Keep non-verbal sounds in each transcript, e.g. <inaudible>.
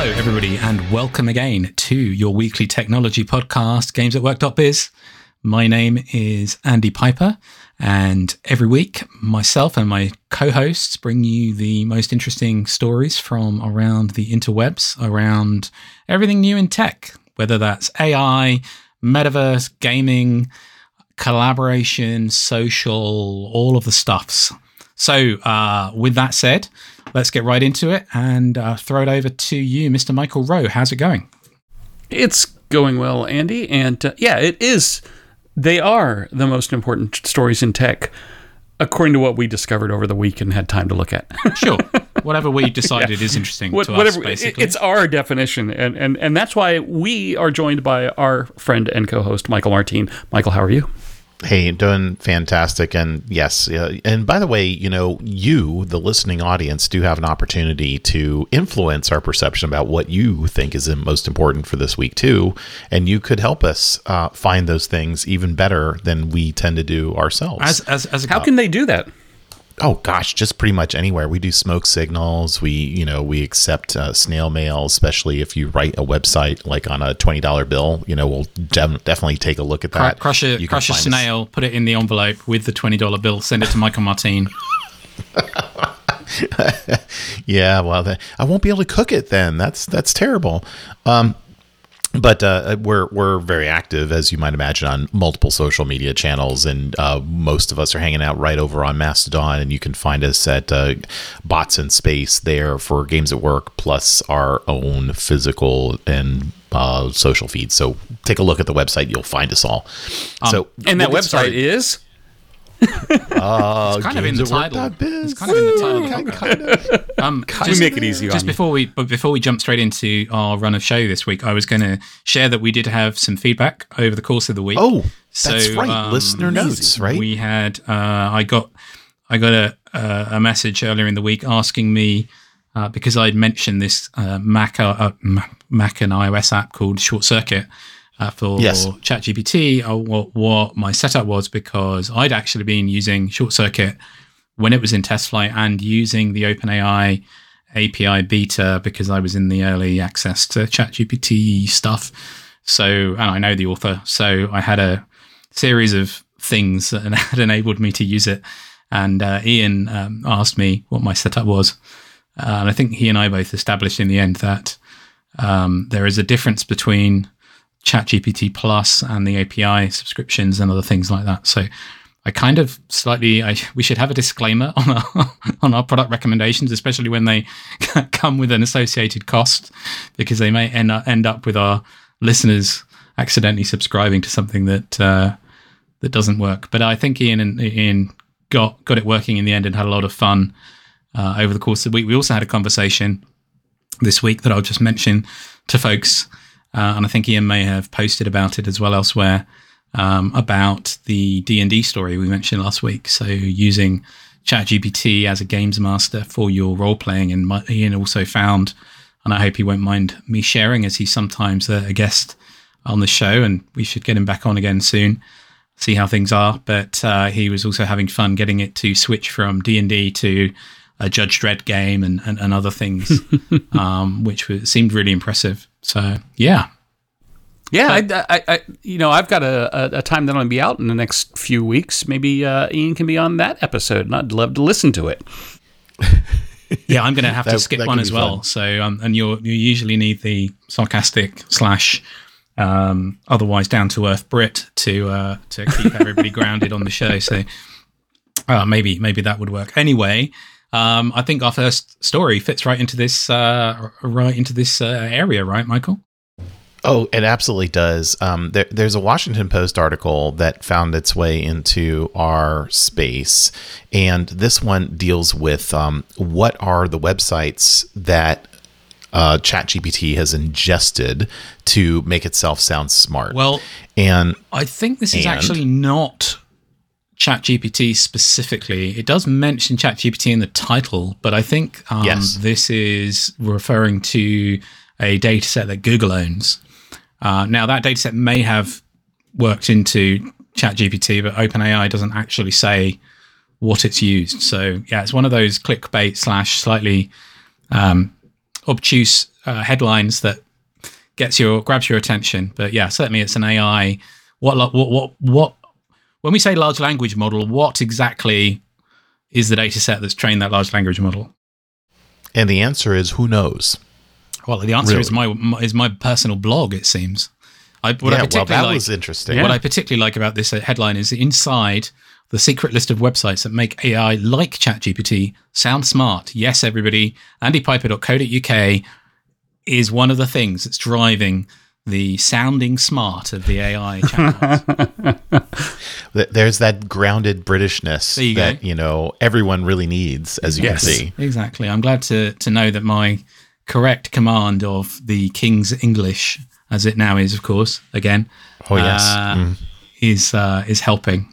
Hello, everybody, and welcome again to your weekly technology podcast, Games at Work.biz. My name is Andy Piper, and every week, myself and my co hosts bring you the most interesting stories from around the interwebs, around everything new in tech, whether that's AI, metaverse, gaming, collaboration, social, all of the stuffs. So, uh, with that said, let's get right into it and uh, throw it over to you, Mr. Michael Rowe. How's it going? It's going well, Andy. And uh, yeah, it is. They are the most important stories in tech, according to what we discovered over the week and had time to look at. <laughs> sure. Whatever we decided yeah. is interesting what, to whatever, us, basically. It's our definition. And, and, and that's why we are joined by our friend and co host, Michael Martin. Michael, how are you? Hey, doing fantastic. And yes, uh, and by the way, you know, you, the listening audience, do have an opportunity to influence our perception about what you think is most important for this week, too. And you could help us uh, find those things even better than we tend to do ourselves. As, as, as How can they do that? Oh gosh, just pretty much anywhere. We do smoke signals. We, you know, we accept uh, snail mail, especially if you write a website like on a twenty dollar bill. You know, we'll de- definitely take a look at that. Crush a crush a snail, us. put it in the envelope with the twenty dollar bill, send it to Michael Martin. <laughs> yeah, well, I won't be able to cook it then. That's that's terrible. Um, but uh, we're we're very active, as you might imagine, on multiple social media channels, and uh, most of us are hanging out right over on Mastodon, and you can find us at uh, Bots in Space there for Games at Work, plus our own physical and uh, social feeds. So take a look at the website; you'll find us all. Um, so, and that website started. is uh, <laughs> it's kind of in the title. It's kind of in the title. <laughs> kind of. Um, just, we make it easy. Just before we, but before we jump straight into our run of show this week, I was going to share that we did have some feedback over the course of the week. Oh, so, that's right. Um, Listener notes, right? We had. Uh, I got. I got a, a message earlier in the week asking me uh, because I'd mentioned this uh, Mac uh, Mac and iOS app called Short Circuit uh, for yes. ChatGPT, uh, what, what my setup was because I'd actually been using Short Circuit when it was in test flight and using the OpenAI API beta because I was in the early access to ChatGPT stuff. So, and I know the author, so I had a series of things that <laughs> had enabled me to use it. And uh, Ian um, asked me what my setup was. Uh, and I think he and I both established in the end that um, there is a difference between ChatGPT Plus and the API subscriptions and other things like that. So I kind of slightly I, we should have a disclaimer <laughs> on our on our product recommendations, especially when they <laughs> come with an associated cost, because they may end up, end up with our listeners accidentally subscribing to something that uh, that doesn't work. But I think Ian and Ian got got it working in the end and had a lot of fun uh, over the course of the week. We also had a conversation this week that I'll just mention to folks uh, and I think Ian may have posted about it as well elsewhere um, about the D and D story we mentioned last week. So using ChatGPT as a games master for your role playing, and my, Ian also found, and I hope he won't mind me sharing, as he's sometimes a, a guest on the show, and we should get him back on again soon. See how things are, but uh, he was also having fun getting it to switch from D and D to a Judge Dredd game and, and, and other things, <laughs> um, which was, seemed really impressive. So yeah, yeah, I, I, I, you know, I've got a, a, a time that I'm going to be out in the next few weeks. Maybe uh, Ian can be on that episode, and I'd love to listen to it. <laughs> yeah, I'm going to have that, to skip one as well. Fun. So, um, and you you usually need the sarcastic slash um, otherwise down to earth Brit to uh, to keep everybody <laughs> grounded on the show. So, uh, maybe maybe that would work. Anyway, um, I think our first story fits right into this uh, right into this uh, area, right, Michael? Oh, it absolutely does. Um, there, there's a Washington Post article that found its way into our space, and this one deals with um, what are the websites that uh, ChatGPT has ingested to make itself sound smart. Well, and I think this is And? actually not ChatGPT specifically. It does mention ChatGPT in the title, but I think um, Yes. this is referring to a data set that Google owns. Uh, now, that data set may have worked into ChatGPT, but OpenAI doesn't actually say what it's used. So, yeah, it's one of those clickbait slash slightly um, obtuse uh, headlines that gets your grabs your attention. But yeah, certainly it's an AI. What what what what? When we say large language model, what exactly is the data set that's trained that large language model? and the answer is who knows. Well, the answer is my, my is my personal blog. It seems. I, what I yeah, well, particularly that like, was interesting. Yeah. What I particularly like about this uh, headline is inside the secret list of websites that make AI like ChatGPT sound smart. Yes, everybody, andypiper.co.uk is one of the things that's driving the sounding smart of the AI. <laughs> <laughs> Th- There's that grounded Britishness you that go. you know everyone really needs, as you Yes. can see. exactly. I'm glad to, to know that my correct command of the King's English, as it now is, of course, again, Oh yes, uh, Mm. is uh, is helping.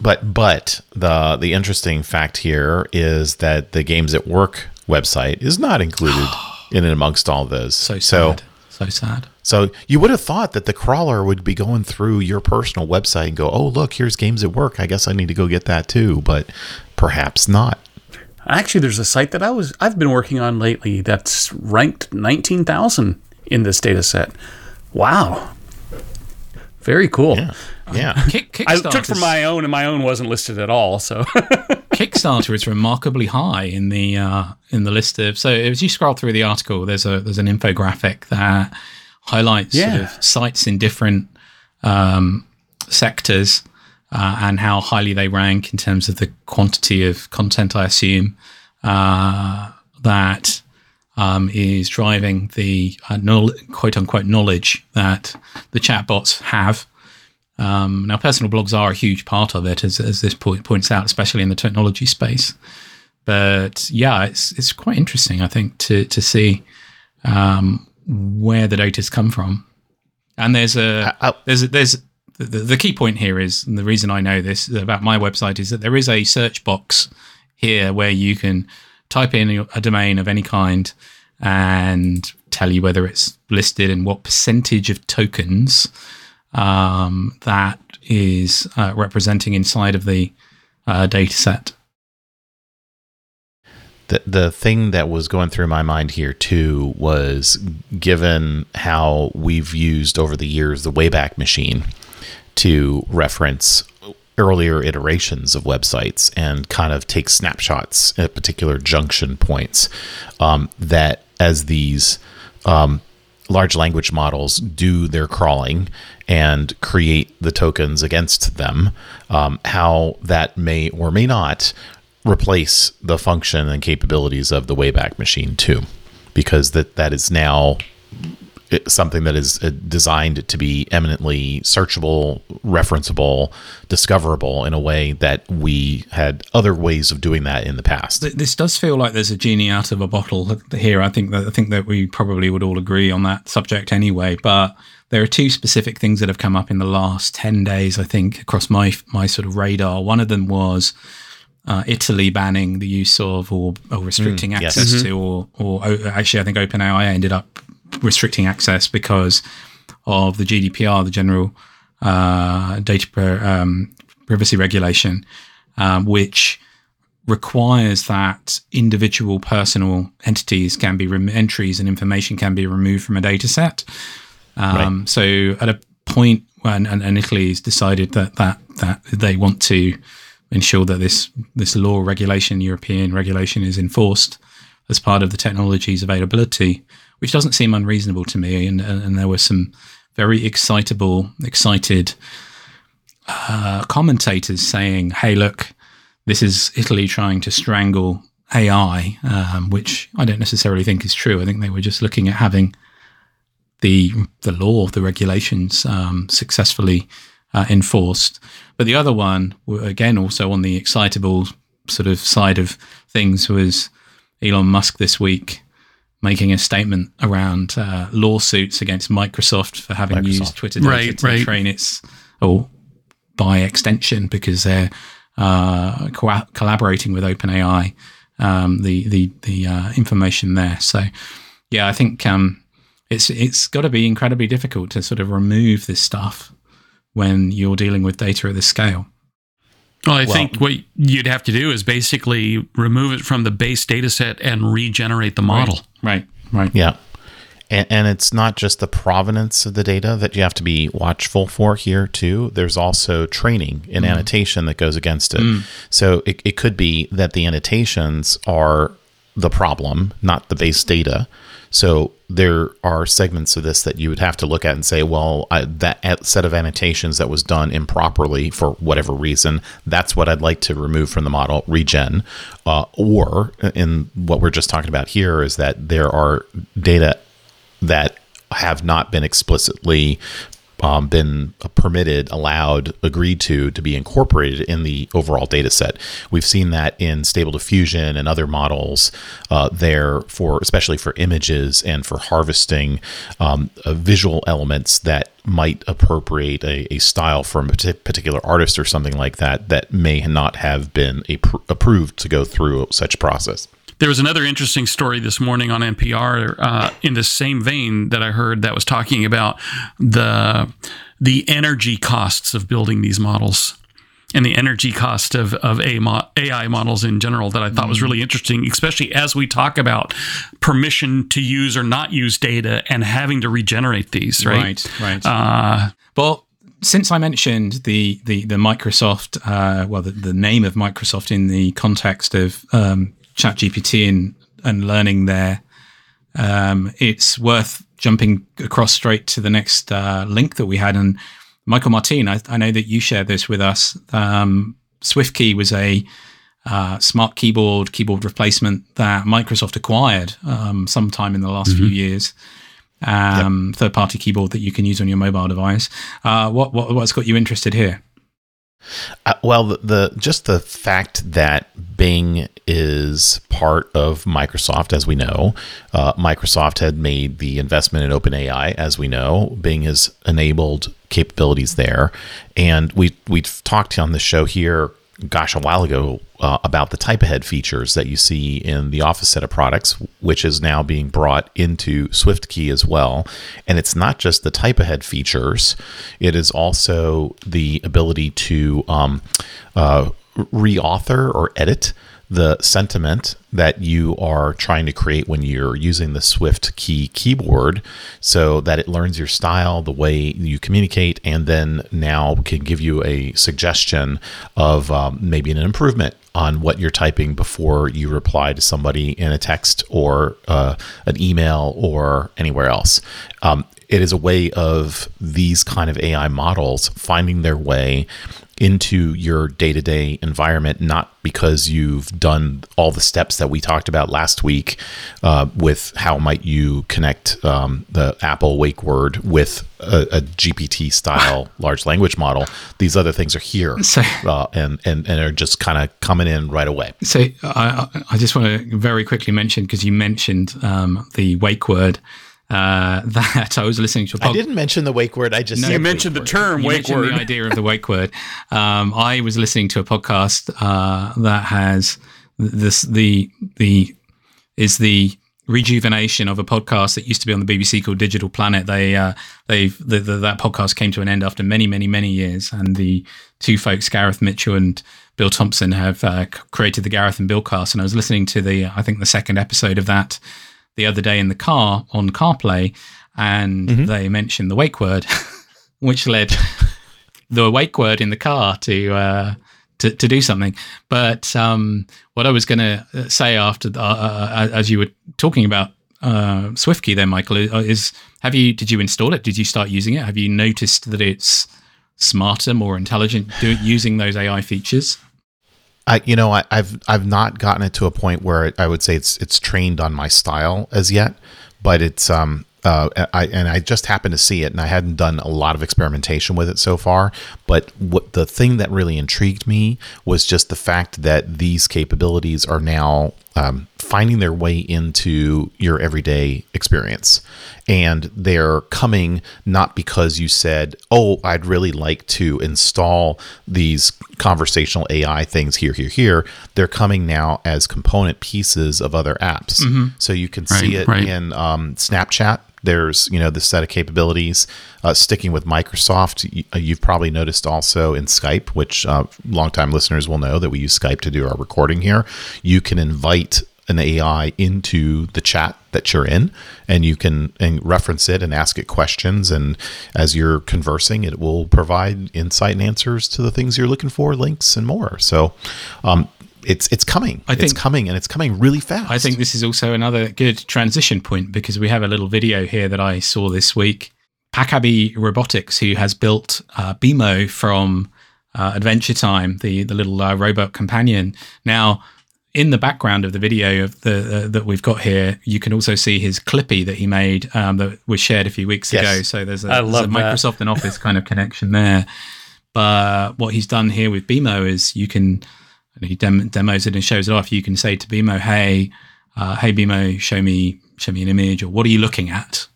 but but the the interesting fact here is that the Games at Work website is not included <gasps> <gasps> in and amongst all those. So so sad. So sad. so you would have thought that the crawler would be going through your personal website and go, "Oh, look, here's Games at Work. I guess I need to go get that too." But perhaps not. Actually, there's a site that I was I've been working on lately that's ranked 19,000 in this data set. Wow. Very cool. Yeah, yeah. <laughs> Kick, I took from my own, and my own wasn't listed at all. So <laughs> Kickstarter is remarkably high in the uh, in the list of. So as you scroll through the article, there's a there's an infographic that highlights sort of sites in different um, sectors uh, and how highly they rank in terms of the quantity of content. I assume uh, that um, is driving the uh, knowl- quote unquote knowledge that the chatbots have. Um, now, personal blogs are a huge part of it, as, as this point points out, especially in the technology space. But yeah, it's it's quite interesting, I think, to to see um, where the data's come from. And there's a I- I- there's a, there's the, the the key point here is, and the reason I know this about my website is that there is a search box here where you can type in a domain of any kind and tell you whether it's listed and what percentage of tokens um, that is uh, representing inside of the uh, data set. the the thing that was going through my mind here too was given how we've used over the years the Wayback Machine to reference earlier iterations of websites and kind of take snapshots at particular junction points um, that as these um, large language models do their crawling and create the tokens against them, um, how that may or may not replace the function and capabilities of the Wayback Machine too, because that that is now something that is uh, designed to be eminently searchable, referenceable, discoverable in a way that we had other ways of doing that in the past. This does feel like there's a genie out of a bottle here. I think that I think that we probably would all agree on that subject anyway. But there are two specific things that have come up in the last ten days. I think across my my sort of radar. One of them was uh, Italy banning the use of or, or restricting yes. access to, or or actually, I think OpenAI ended up restricting access because of the GDPR, the General uh, Data Pri- um, Privacy Regulation, um, which requires that individual personal entities can be rem- entries and information can be removed from a data set. Um, So at a point when and, and Italy has decided that that that they want to ensure that this this law regulation, European regulation, is enforced as part of the technology's availability, which doesn't seem unreasonable to me. And and, there were some very excitable, excited uh, commentators saying, "Hey, look, this is Italy trying to strangle AI, um, which I don't necessarily think is true. I think they were just looking at having the the law, the regulations um, successfully uh, enforced. But the other one, again, also on the excitable sort of side of things, was Elon Musk this week making a statement around uh, lawsuits against Microsoft for having Microsoft. used Twitter data right, to right. train its, or by extension, because they're uh, co- collaborating with OpenAI, um, the the the uh, information there. So, yeah, I think um, it's it's got to be incredibly difficult to sort of remove this stuff when you're dealing with data at this scale. Well, I well, think what you'd have to do is basically remove it from the base data set and regenerate the model. Right, right. right. Yeah. And, and, it's not just the provenance of the data that you have to be watchful for here, too. There's also training and mm. annotation that goes against it. Mm. So it, it could be that the annotations are the problem, not the base data. So there are segments of this that you would have to look at and say, well, I, that set of annotations that was done improperly for whatever reason, that's what I'd like to remove from the model, regen. Uh, or in what we're just talking about here is that there are data that have not been explicitly um, been permitted, allowed, agreed to to be incorporated in the overall data set. We've seen that in Stable Diffusion and other models uh, there for especially for images and for harvesting um, uh, visual elements that might appropriate a, a, style from a particular artist or something like that that may not have been approved to go through such process. There was another interesting story this morning on NPR uh, in the same vein that I heard that was talking about the the energy costs of building these models and the energy cost of, of AI models in general that I thought was mm-hmm. really interesting, especially as we talk about permission to use or not use data and having to regenerate these, right? Right, right. Uh, well, since I mentioned the the, the Microsoft, uh, well, the, the, name of Microsoft in the context of um, ChatGPT and and learning there, um, it's worth jumping across straight to the next uh, link that we had. And Michael Martin, I, I, know that you shared this with us. Um, SwiftKey was a uh, smart keyboard keyboard replacement that Microsoft acquired um, sometime in the last mm-hmm. few years. Um, yep. Third party keyboard that you can use on your mobile device. Uh, what, what what's got you interested here? Uh, well, the, the, just the fact that Bing is part of Microsoft, as we know, uh, Microsoft had made the investment in OpenAI, as we know. Bing has enabled capabilities there, and we we've talked on the show here gosh, a while ago uh, about the type ahead features that you see in the Office set of products, which is now being brought into SwiftKey as well. And it's not just the type ahead features, it is also the ability to um, uh, reauthor or edit the sentiment that you are trying to create when you're using the SwiftKey keyboard so that it learns your style, the way you communicate, and then now can give you a suggestion of um, maybe an improvement on what you're typing before you reply to somebody in a text or uh, an email or anywhere else. Um, it is a way of these kind of AI models finding their way into your day-to-day environment not because you've done all the steps that we talked about last week uh, with how might you connect um, the apple wake word with a, a gpt style <laughs> large language model. These other things are here so, uh, and, and and are just kind of coming in right away. So i i just want to very quickly mention because you mentioned um, the wake word uh, <laughs> that I was listening to. A pod- I didn't mention the wake word. I just no, you mentioned the term you wake word. The idea of the wake word. <laughs> Um, I was listening to a podcast uh, that has this the the is the rejuvenation of a podcast that used to be on the BBC called Digital Planet. They uh, they the, the, that podcast came to an end after many many many years, and the two folks, Gareth Mitchell and Bill Thompson, have uh, created the Gareth and Bill cast. And I was listening to the I think the second episode of that the other day in the car on CarPlay, and mm-hmm. they mentioned the wake word, <laughs> which led the wake word in the car to uh, to, to do something. But um, what I was going to uh, say after, uh, uh, as you were talking about uh, SwiftKey, there, Michael, is have you did you install it? Did you start using it? Have you noticed that it's smarter, more intelligent, do, using those AI features? I, you know, I, I've I've not gotten it to a point where I would say it's it's trained on my style as yet, but it's um uh, I, and I just happened to see it, and I hadn't done a lot of experimentation with it so far. But what the thing that really intrigued me was just the fact that these capabilities are now um, finding their way into your everyday experience, and they're coming not because you said, "Oh, I'd really like to install these conversational AI things here, here, here." They're coming now as component pieces of other apps, so you can see it right. in um, Snapchat. There's you know this set of capabilities. Uh, sticking with Microsoft, y- uh, you've probably noticed also in Skype, which uh, longtime listeners will know that we use Skype to do our recording here. You can invite an AI into the chat that you're in, and you can and reference it and ask it questions. And as you're conversing, it will provide insight and answers to the things you're looking for, links and more. So. Um, it's it's coming. I it's think- coming, and it's coming really fast. I think this is also another good transition point because we have a little video here that I saw this week. Pakabi Robotics, who has built uh, BMO from uh, Adventure Time, the the little uh, robot companion. Now, in the background of the video of the uh, that we've got here, you can also see his Clippy that he made um, that was shared a few weeks Yes. ago. So there's a, I there's a. Microsoft and Office kind of connection there. But what he's done here with BMO is you can and he dem- demos it and shows it off. You can say to BMO, "Hey, uh, hey BMO, show me show me an image, or what are you looking at?"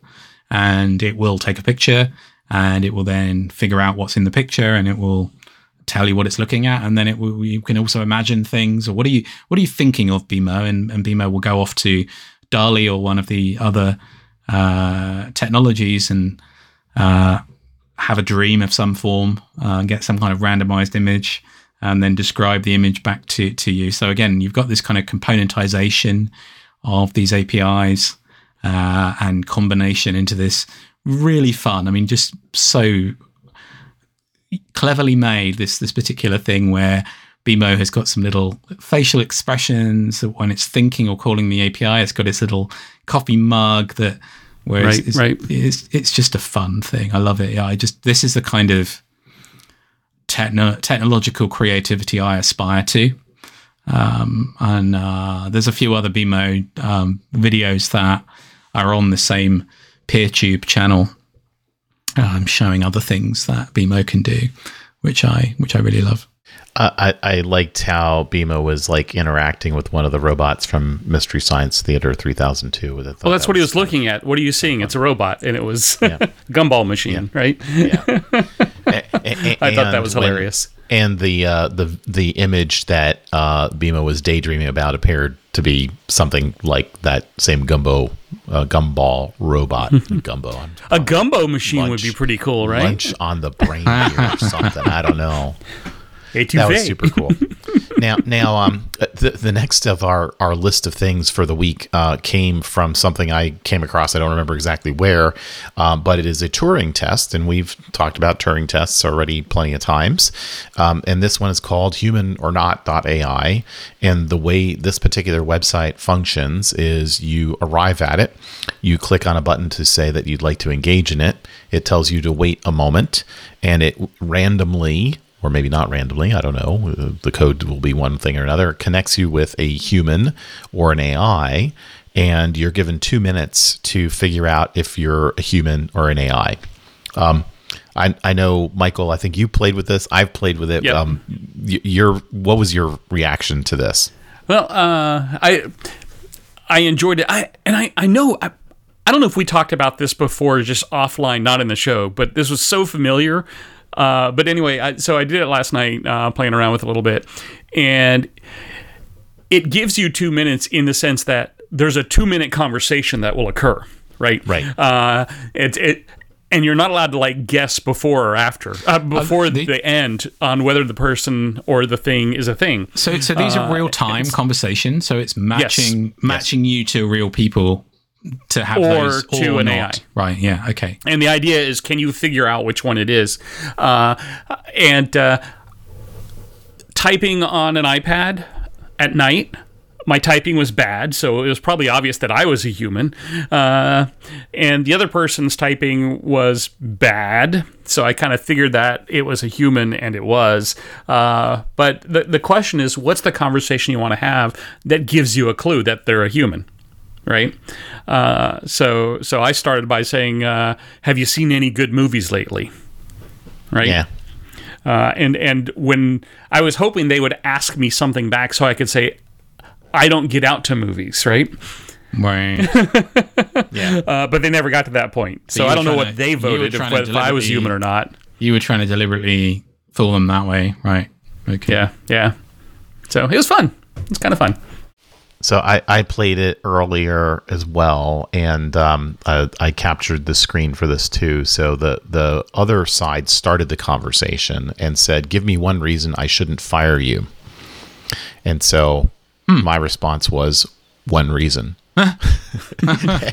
And it will take a picture, and it will then figure out what's in the picture, and it will tell you what it's looking at, and then it will. You can also imagine things, or what are you what are you thinking of BMO, and, and BMO will go off to DALL-E or one of the other uh, technologies and uh, have a dream of some form, uh, get some kind of randomized image, and then describe the image back to, to you. So again, you've got this kind of componentization of these APIs uh, and combination into this really fun. I mean, just so cleverly made. This this particular thing where BMO has got some little facial expressions that when it's thinking or calling the API. It's got its little coffee mug that where it's, Right, it's, right. it's it's just a fun thing. I love it. Yeah, I just this is the kind of techno- technological creativity I aspire to. Um, and uh, there's a few other BMO um, videos that are on the same PeerTube channel, um, showing other things that BMO can do, which I which I really love. Uh, I, I liked how BMO was like interacting with one of the robots from Mystery Science Theater 3002. With it. Well, that's what he was looking at. What are you seeing? It's a robot, and it was <laughs> gumball machine, right? Yeah. <laughs> I thought that was hilarious. and the uh, the the image that uh, BMO was daydreaming about appeared to be something like that same gumbo uh, gumball robot <laughs> gumbo. I'm- A gumbo machine would be pretty cool, right? Lunch on the brain or something. I don't know. <laughs> That was super cool. <laughs> now, now, um, the the next of our our list of things for the week uh, came from something I came across. I don't remember exactly where, um, but it is a Turing test, and we've talked about Turing tests already plenty of times. Um, and this one is called Human or Not.ai. And the way this particular website functions is you arrive at it, you click on a button to say that you'd like to engage in it. It tells you to wait a moment, and it randomly or maybe not randomly, I don't know. uh, The code will be one thing or another. Connects you with a human or an AI, and you're given two minutes to figure out if you're a human or an AI. Um, I, I know, Michael. I think you played with this. I've played with it. Yep. Um, your what was your reaction to this? Well, uh, I I enjoyed it. I and I I know I, I don't know if we talked about this before, just offline, not in the show, but this was so familiar. Uh, but anyway, I, so I did it last night, uh, playing around with it a little bit, and it gives you two minutes in the sense that there's a two minute conversation that will occur, right? Right. Uh, it it. And you're not allowed to like guess before or after, uh, before the- the end on whether the person or the thing is a thing. So, so these Uh, are real time conversations. So it's matching matching you to real people to have Or those to or an not. AI. Right? Yeah. Okay. And the idea is, can you figure out which one it is? Uh, and uh, typing on an iPad at night my typing was bad, so it was probably obvious that I was a human. Uh, and the other person's typing was bad, so I kind of figured that it was a human, and it was. Uh, but the, the question is, what's the conversation you want to have that gives you a clue that they're a human? Right, uh, so so I started by saying, uh, "Have you seen any good movies lately?" Right, Yeah. uh, and and when I was hoping they would ask me something back so I could say, I don't get out to movies, right? Right. <laughs> Yeah. Uh, but they never got to that point, so I don't know what to- they voted if, if I was human or not. you were trying to deliberately fool them that way, right? Okay. Yeah, yeah. So it was fun. It's kind of fun. So I, I played it earlier as well, and um, I, I captured the screen for this too. So the the other side started the conversation and said, "Give me one reason I shouldn't fire you." And so my response was, "One reason." <laughs>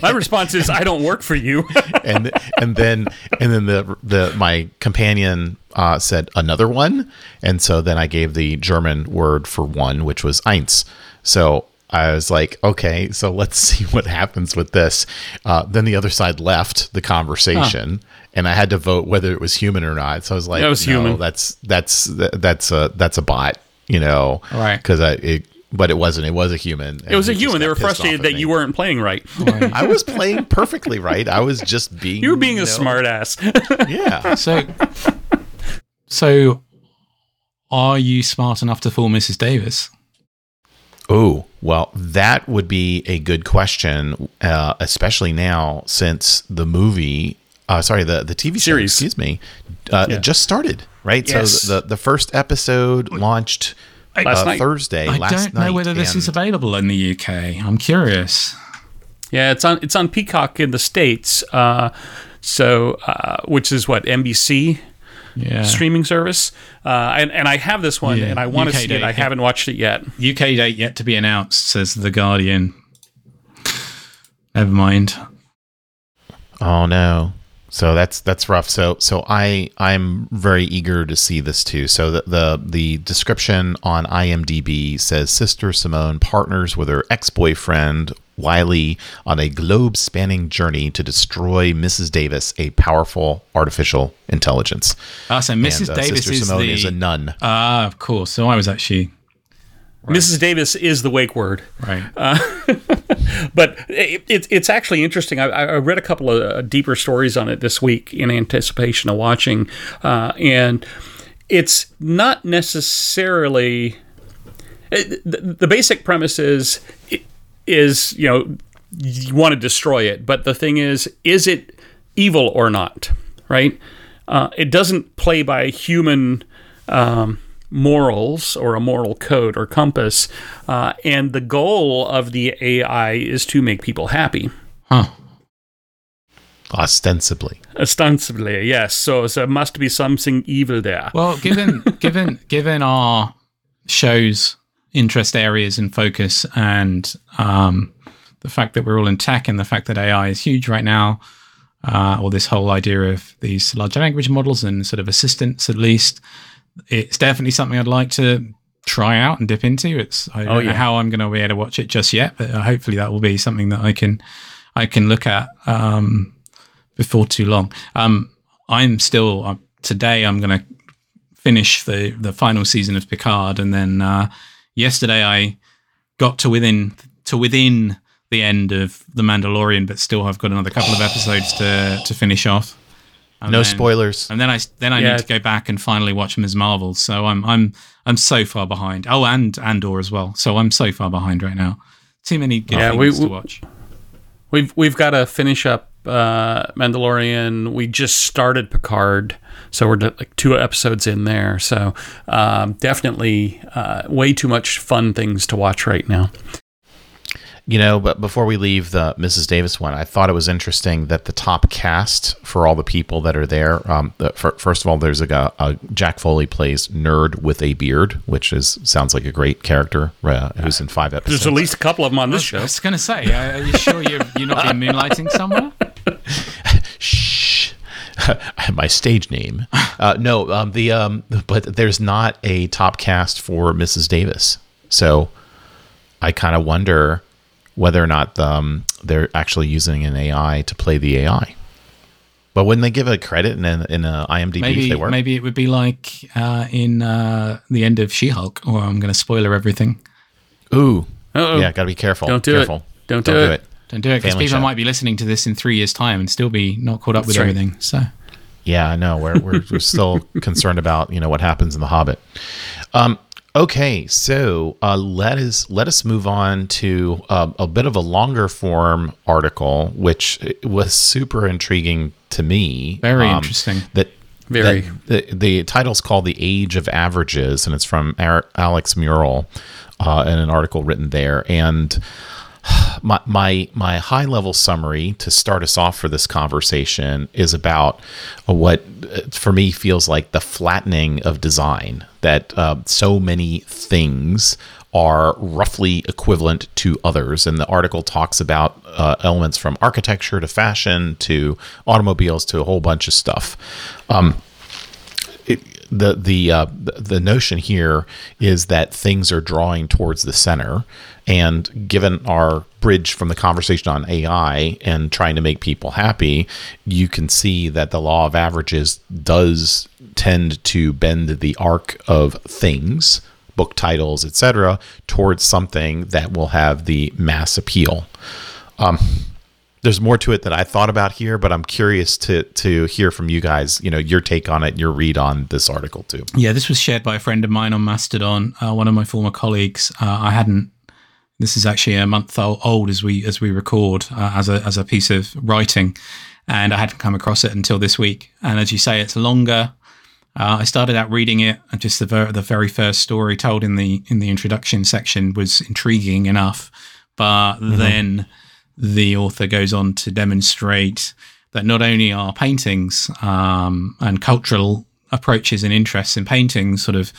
My response is, I don't work for you. <laughs> and and then and then the the my companion uh, said another one, and so then I gave the German word for one, which was eins. So I was like, okay, so let's <laughs> see what happens with this. Uh, then the other side left the conversation, and I had to vote whether it was human or not. So I was like, That was no, human. That's that's that's a that's a bot, you know, Right. Because I. It, but it wasn't. It was a human. it was a human. They were frustrated that you weren't playing right. I was playing perfectly right. I was just <laughs> being. You were being a know, smart ass. Yeah. <laughs> So, so are you smart enough to fool Mrs. Davis? Oh, well, that would be a good question, uh, especially now since the movie, uh, sorry, the, the TV show, Series. excuse me, uh, it just started, right? Yes. So the, the first episode launched Last uh, night. Thursday. I last don't know whether this is available in the UK. I'm curious. Yeah, it's on it's on Peacock in the states. Uh, so, uh, which is what NBC Yeah. streaming service. Uh, and and I have this one, Yeah, and I want to UK see it. I yeah. haven't watched it yet. UK date yet to be announced, says The Guardian. Never mind. Oh no. So that's that's rough. So so I I'm very eager to see this too. So the the, the description on IMDb says Sister Simone partners with her ex-boyfriend Wiley on a globe-spanning journey to destroy Mrs. Davis, a powerful artificial intelligence. Ah, so Mrs. And, uh, Davis Sister is Simone the is a nun. ah, of course. So I was actually Mrs. Davis is the wake word, right. <laughs> but it, it, it's actually interesting. I, I read a couple of uh, deeper stories on it this week in anticipation of watching, uh, and it's not necessarily it, the, the basic premise is is you know you want to destroy it, but the thing is, is it evil or not? Right? Uh, it doesn't play by human um, morals or a moral code or compass, uh, and the goal of the AI is to make people happy. Huh. Ostensibly. Ostensibly, yes. So, so there must be something evil there. Well, given <laughs> given given our show's interest areas and focus, and um, the fact that we're all in tech, and the fact that AI is huge right now, uh, or this whole idea of these large language models and sort of assistants, at least, it's definitely something I'd like to try out and dip into. It's I don't know yeah. how I'm going to be able to watch it just yet, but uh, hopefully that will be something that I can I can look at um, before too long. Um, I'm still uh, today. I'm going to finish the the final season of Picard, and then uh, yesterday I got to within to within the end of the Mandalorian, but still I've got another couple of episodes to to finish off. And No then- spoilers. And then I then I Yeah. need to go back and finally watch Ms. Marvel. So I'm I'm I'm so far behind. Oh, and Andor as well. So I'm so far behind right now. Too many good Yeah, we- things we- to watch. We've we've got to finish up uh, Mandalorian. We just started Picard, so we're like two episodes in there. So um, definitely uh, way too much fun things to watch right now. You know, but before we leave the Mrs. Davis one, I thought it was interesting that the top cast for all the people that are there. Um, the, fir- first of all, there's a, guy- uh Jack Foley plays nerd with a beard, which is sounds like a great character. Uh, who's in five episodes. There's at least a couple of them on this I show. was going to say, uh, are you sure you're, you're not been <laughs> moonlighting somewhere? <laughs> Shh. My stage name. <laughs> Uh, no, um, the um, but there's not a top cast for Mrs. Davis. So I kind of wonder whether or not um, they're actually using an AI to play the AI. But wouldn't they give a credit in a, in a IMDb if Maybe they were? maybe it would be like uh, in uh, the end of She-Hulk, or I'm going to spoiler everything. Ooh, Uh-oh. yeah, got to be careful. Don't do it. careful. Don't do it. Don't do it because people show. might be listening to this in three years' time and still be not caught up with right. everything. So Yeah, I know. We're we're, we're still <laughs> concerned about you know what happens in the Hobbit. Um, okay, so uh, let us let us move on to uh, a bit of a longer form article, which was super intriguing to me. Very Um, interesting. That Very. that- the the title's called "The Age of Averages," and it's from Alex Murrell, uh, in an article written there, and <sighs> my my my high level summary to start us off for this conversation is about what uh, for me feels like the flattening of design that uh, so many things are roughly equivalent to others. And the article talks about uh, elements from architecture to fashion to automobiles to a whole bunch of stuff. It, the the uh, the notion here is that things are drawing towards the center, and given our bridge from the conversation on AI and trying to make people happy, you can see that the law of averages does tend to bend the arc of things, book titles, etc., towards something that will have the mass appeal there's more to it that I thought about here, but I'm curious to to hear from you guys. You know, your take on it, your read on this article too. yeah, this was shared by a friend of mine on Mastodon, uh, one of my former colleagues. Uh, I hadn't. This is actually a month old as we as we record uh, as a as a piece of writing, and I hadn't come across it until this week. And as you say, it's longer. Uh, I started out reading it, and just the ver- the very first story told in the in the introduction section was intriguing enough, but then the author goes on to demonstrate that not only are paintings um, and cultural approaches and interests in paintings sort of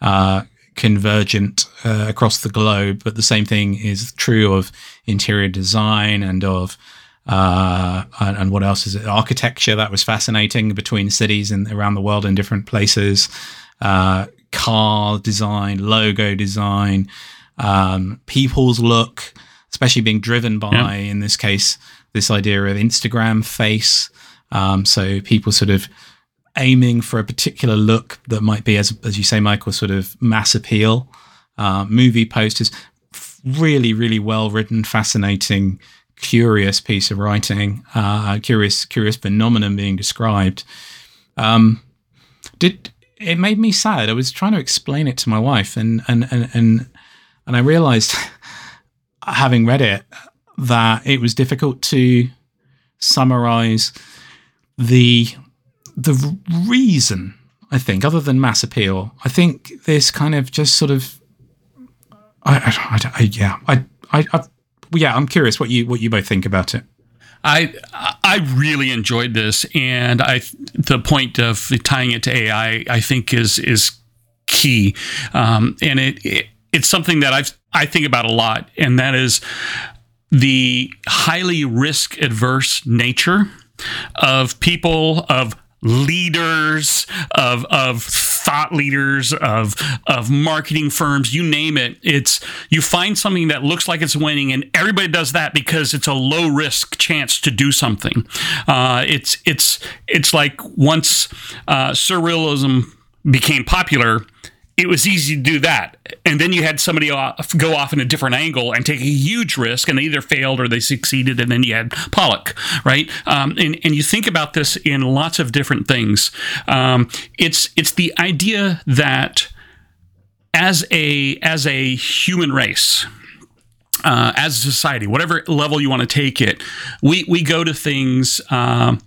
uh, convergent uh, across the globe, but the same thing is true of interior design and of uh, and, and what else is it? Architecture that was fascinating between cities and around the world in different places. Uh, car design, logo design, um, people's look, especially being driven by, in this case, this idea of Instagram face. Um, so people sort of aiming for a particular look that might be, as as you say, Michael, sort of mass appeal. Uh, movie posters, really, really well written, fascinating, curious piece of writing. Uh, curious, curious phenomenon being described. Um, did it made me sad? I was trying to explain it to my wife, and and and and, and I realized, <laughs> having read it, that it was difficult to summarize the the reason I think, other than mass appeal, I think this kind of just sort of, I, I, I, yeah, I, I, I, yeah, I'm curious what you what you both think about it. I I really enjoyed this, and I the point of tying it to AI, I think is is key, um, and it, it it's something that I I think about a lot, and that is the highly risk adverse nature of people of leaders of of thought leaders of of marketing firms you name it. It's you find something that looks like it's winning and everybody does that because it's a low risk chance to do something. Uh, it's it's it's like once uh, surrealism became popular it was easy to do that. And then you had somebody off, go off in a different angle and take a huge risk, and they either failed or they succeeded. And then you had Pollock, right? Um, and, and you think about this in lots of different things. Um, it's it's the idea that as a as a human race, uh, as a society, whatever level you want to take it, we we go to things um,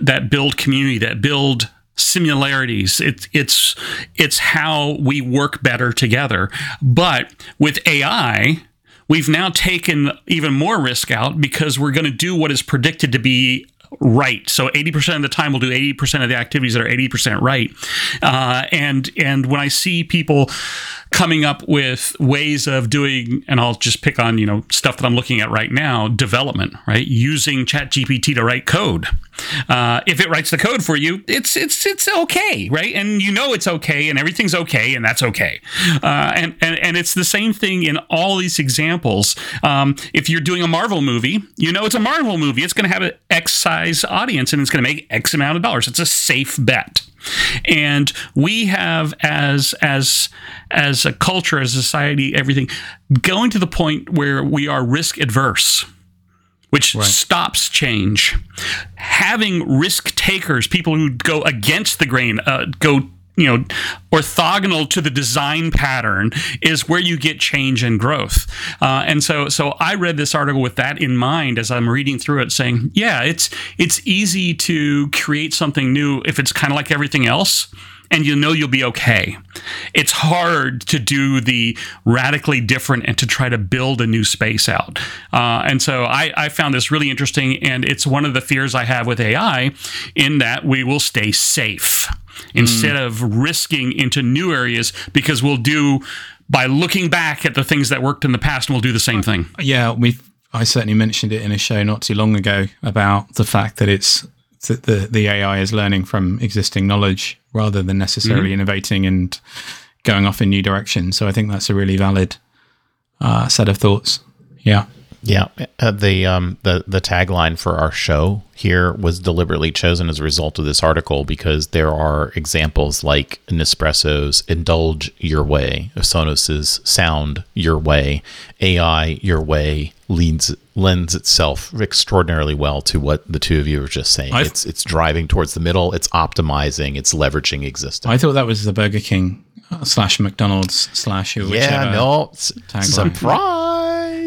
that build community, that build similarities. It's it's it's how we work better together. But with AI, we've now taken even more risk out because we're going to do what is predicted to be right. So 80% of the time we'll do 80% of the activities that are 80% right. Uh, and and when I see people coming up with ways of doing and I'll just pick on, you know, stuff that I'm looking at right now, development, right? Using ChatGPT to write code. Uh, if it writes the code for you, it's it's it's okay, right? And you know it's okay, and everything's okay, and that's okay. Uh, and, and and it's the same thing in all these examples. Um, if you're doing a Marvel movie, you know it's a Marvel movie. It's going to have an X size audience, and it's going to make X amount of dollars. It's a safe bet. And we have as as as a culture, as a society, everything going to the point where we are risk adverse which stops change. Having risk takers, people who go against the grain, uh, go you know orthogonal to the design pattern is where you get change and growth. Uh, and so so i read this article with that in mind as i'm reading through it saying yeah it's it's easy to create something new if it's kind of like everything else and you know you'll be okay. It's hard to do the radically different and to try to build a new space out. Uh, and so I, I found this really interesting, and it's one of the fears I have with AI in that we will stay safe instead of risking into new areas because we'll do by looking back at the things that worked in the past and we'll do the same thing. Yeah, we. I certainly mentioned it in a show not too long ago about the fact that it's that the the AI is learning from existing knowledge rather than necessarily innovating and going off in new directions. So I think that's a really valid uh, set of thoughts. Yeah. Yeah, uh, the um the the tagline for our show here was deliberately chosen as a result of this article because there are examples like Nespresso's "Indulge Your Way," Sonos's "Sound Your Way," AI Your Way leads lends itself extraordinarily well to what the two of you were just saying. It's it's driving towards the middle, it's optimizing, it's leveraging existing. I thought that was the Burger King uh, slash McDonald's slash whichever. yeah, no, s-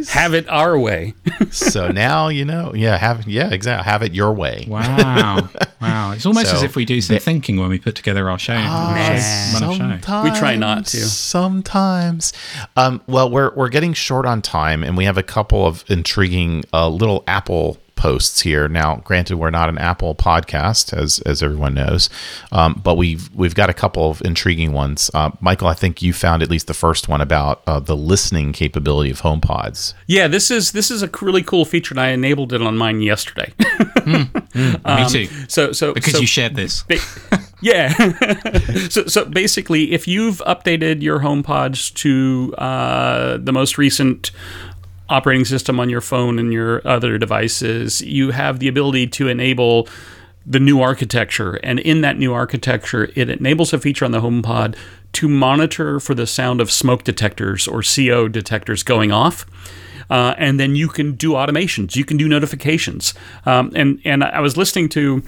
tagline. Have it our way. so <laughs> now you know. Yeah, have yeah, exactly. Have it your way. Wow. wow. It's almost So, as if we do some thinking when we put together our show. Run a show. Sometimes, We try not to. Sometimes. Um, well, we're we're getting short on time, and we have a couple of intriguing uh, little Apple posts here. Now, granted, we're not an Apple podcast, as as everyone knows, um, but we've we've got a couple of intriguing ones. Uh, Michael, I think you found at least the first one about uh, the listening capability of HomePods. Yeah, this is this is a really cool feature, and I enabled it on mine yesterday. <laughs> Me too. so so Because so- you shared this. Ba- <laughs> yeah. <laughs> so, so basically, if you've updated your HomePods to uh, the most recent operating system on your phone and your other devices, you have the ability to enable the new architecture. And in that new architecture, it enables a feature on the HomePod to monitor for the sound of smoke detectors or CO detectors going off. Uh, and then you can do automations. You can do notifications. Um, and and I was listening to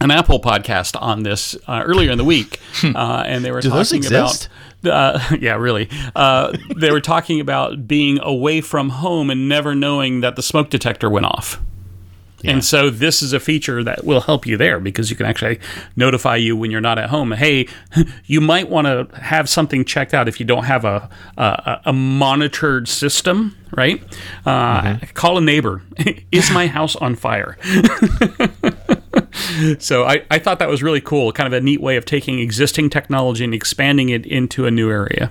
an Apple podcast on this uh, earlier in the week, uh, and they were Do talking about. Uh, <laughs> yeah, really. Uh, they were talking about being away from home and never knowing that the smoke detector went off. And so this is a feature that will help you there because you can actually notify you when you're not at home. Hey, <laughs> you might want to have something checked out if you don't have a a, a monitored system, right? Uh, Call a neighbor. <laughs> is my house on fire? <laughs> so I, I thought that was really cool, kind of a neat way of taking existing technology and expanding it into a new area.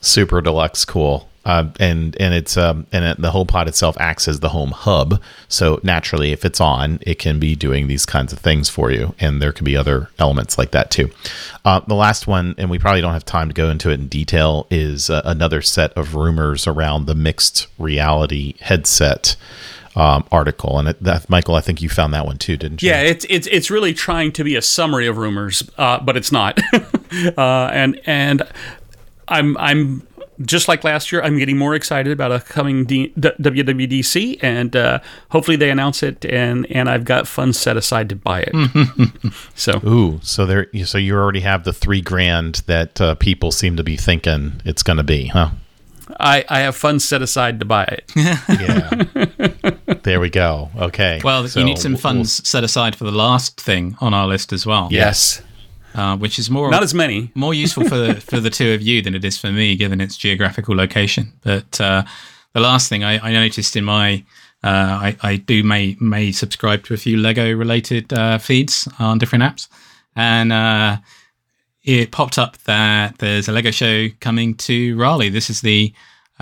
super deluxe cool. Uh, and and it's um and it, the HomePod itself acts as the home hub. So naturally if it's on it can be doing these kinds of things for you and there can be other elements like that too. Uh, the last one and we probably don't have time to go into it in detail is uh, another set of rumors around the mixed reality headset um, article and it, that michael i think you found that one too didn't you Yeah, it's it's it's really trying to be a summary of rumors, uh, but it's not. <laughs> uh, and and I'm I'm just like last year. I'm getting more excited about a coming D- D- WWDC, and uh, hopefully they announce it, and and I've got funds set aside to buy it. <laughs> so Ooh, so there, so you already have the three grand that uh, people seem to be thinking it's going to be, huh? I I have funds set aside to buy it. <laughs> Yeah. There we go. Okay. Well, So you need some we'll- funds set aside for the last thing on our list as well. yes, Uh, which is more not as many. more useful for <laughs> for the two of you than it is for me, given its geographical location. But uh, the last thing I, I noticed in my uh, I, I do may may subscribe to a few Lego related uh, feeds on different apps, and uh, it popped up that there's a Lego show coming to Raleigh. This is the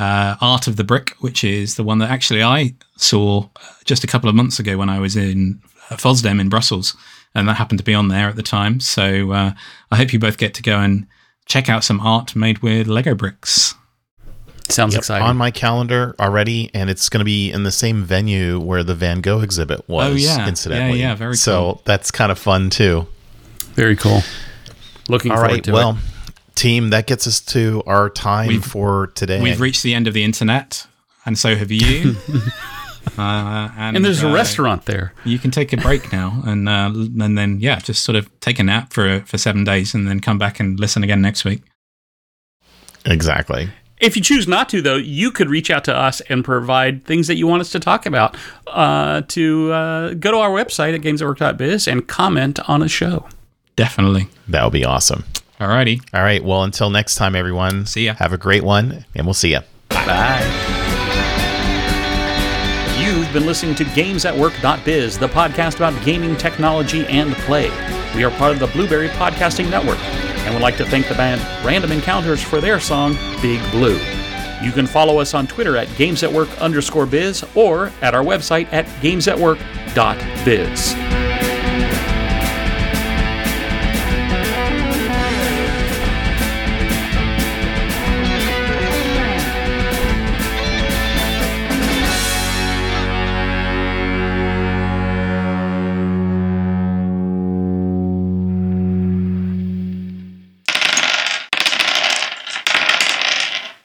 uh, Art of the Brick, which is the one that actually I saw just a couple of months ago when I was in at FOSDEM in Brussels, and that happened to be on there at the time. So uh, I hope you both get to go and check out some art made with Lego bricks. Sounds Yep, exciting. on my calendar already, and it's going to be in the same venue where the Van Gogh exhibit was. Oh, yeah. incidentally, Yeah, yeah, very cool. So cool. that's kind of fun too. Very cool. Looking All forward right, to well, it. Team, that gets us to our time We've- for today. We've reached the end of the internet, and so have you. <laughs> uh, and, And there's a uh, restaurant there. You can take a break now, and uh, and then yeah, just sort of take a nap for for seven days, and then come back and listen again next week. exactly. If you choose not to, though, you could reach out to us and provide things that you want us to talk about. Uh, to uh, go to our website at gamesatwork.biz and comment on a show. Definitely. That would be awesome. Alrighty. All right. Well, until next time, everyone. See ya. Have a great one, and we'll see ya. Bye. You've been listening to GamesAtWork.biz, the podcast about gaming technology and play. We are part of the Blueberry Podcasting Network, and would like to thank the band Random Encounters for their song Big Blue. You can follow us on Twitter at GamesAtWork underscore biz or at our website at GamesAtWork.biz.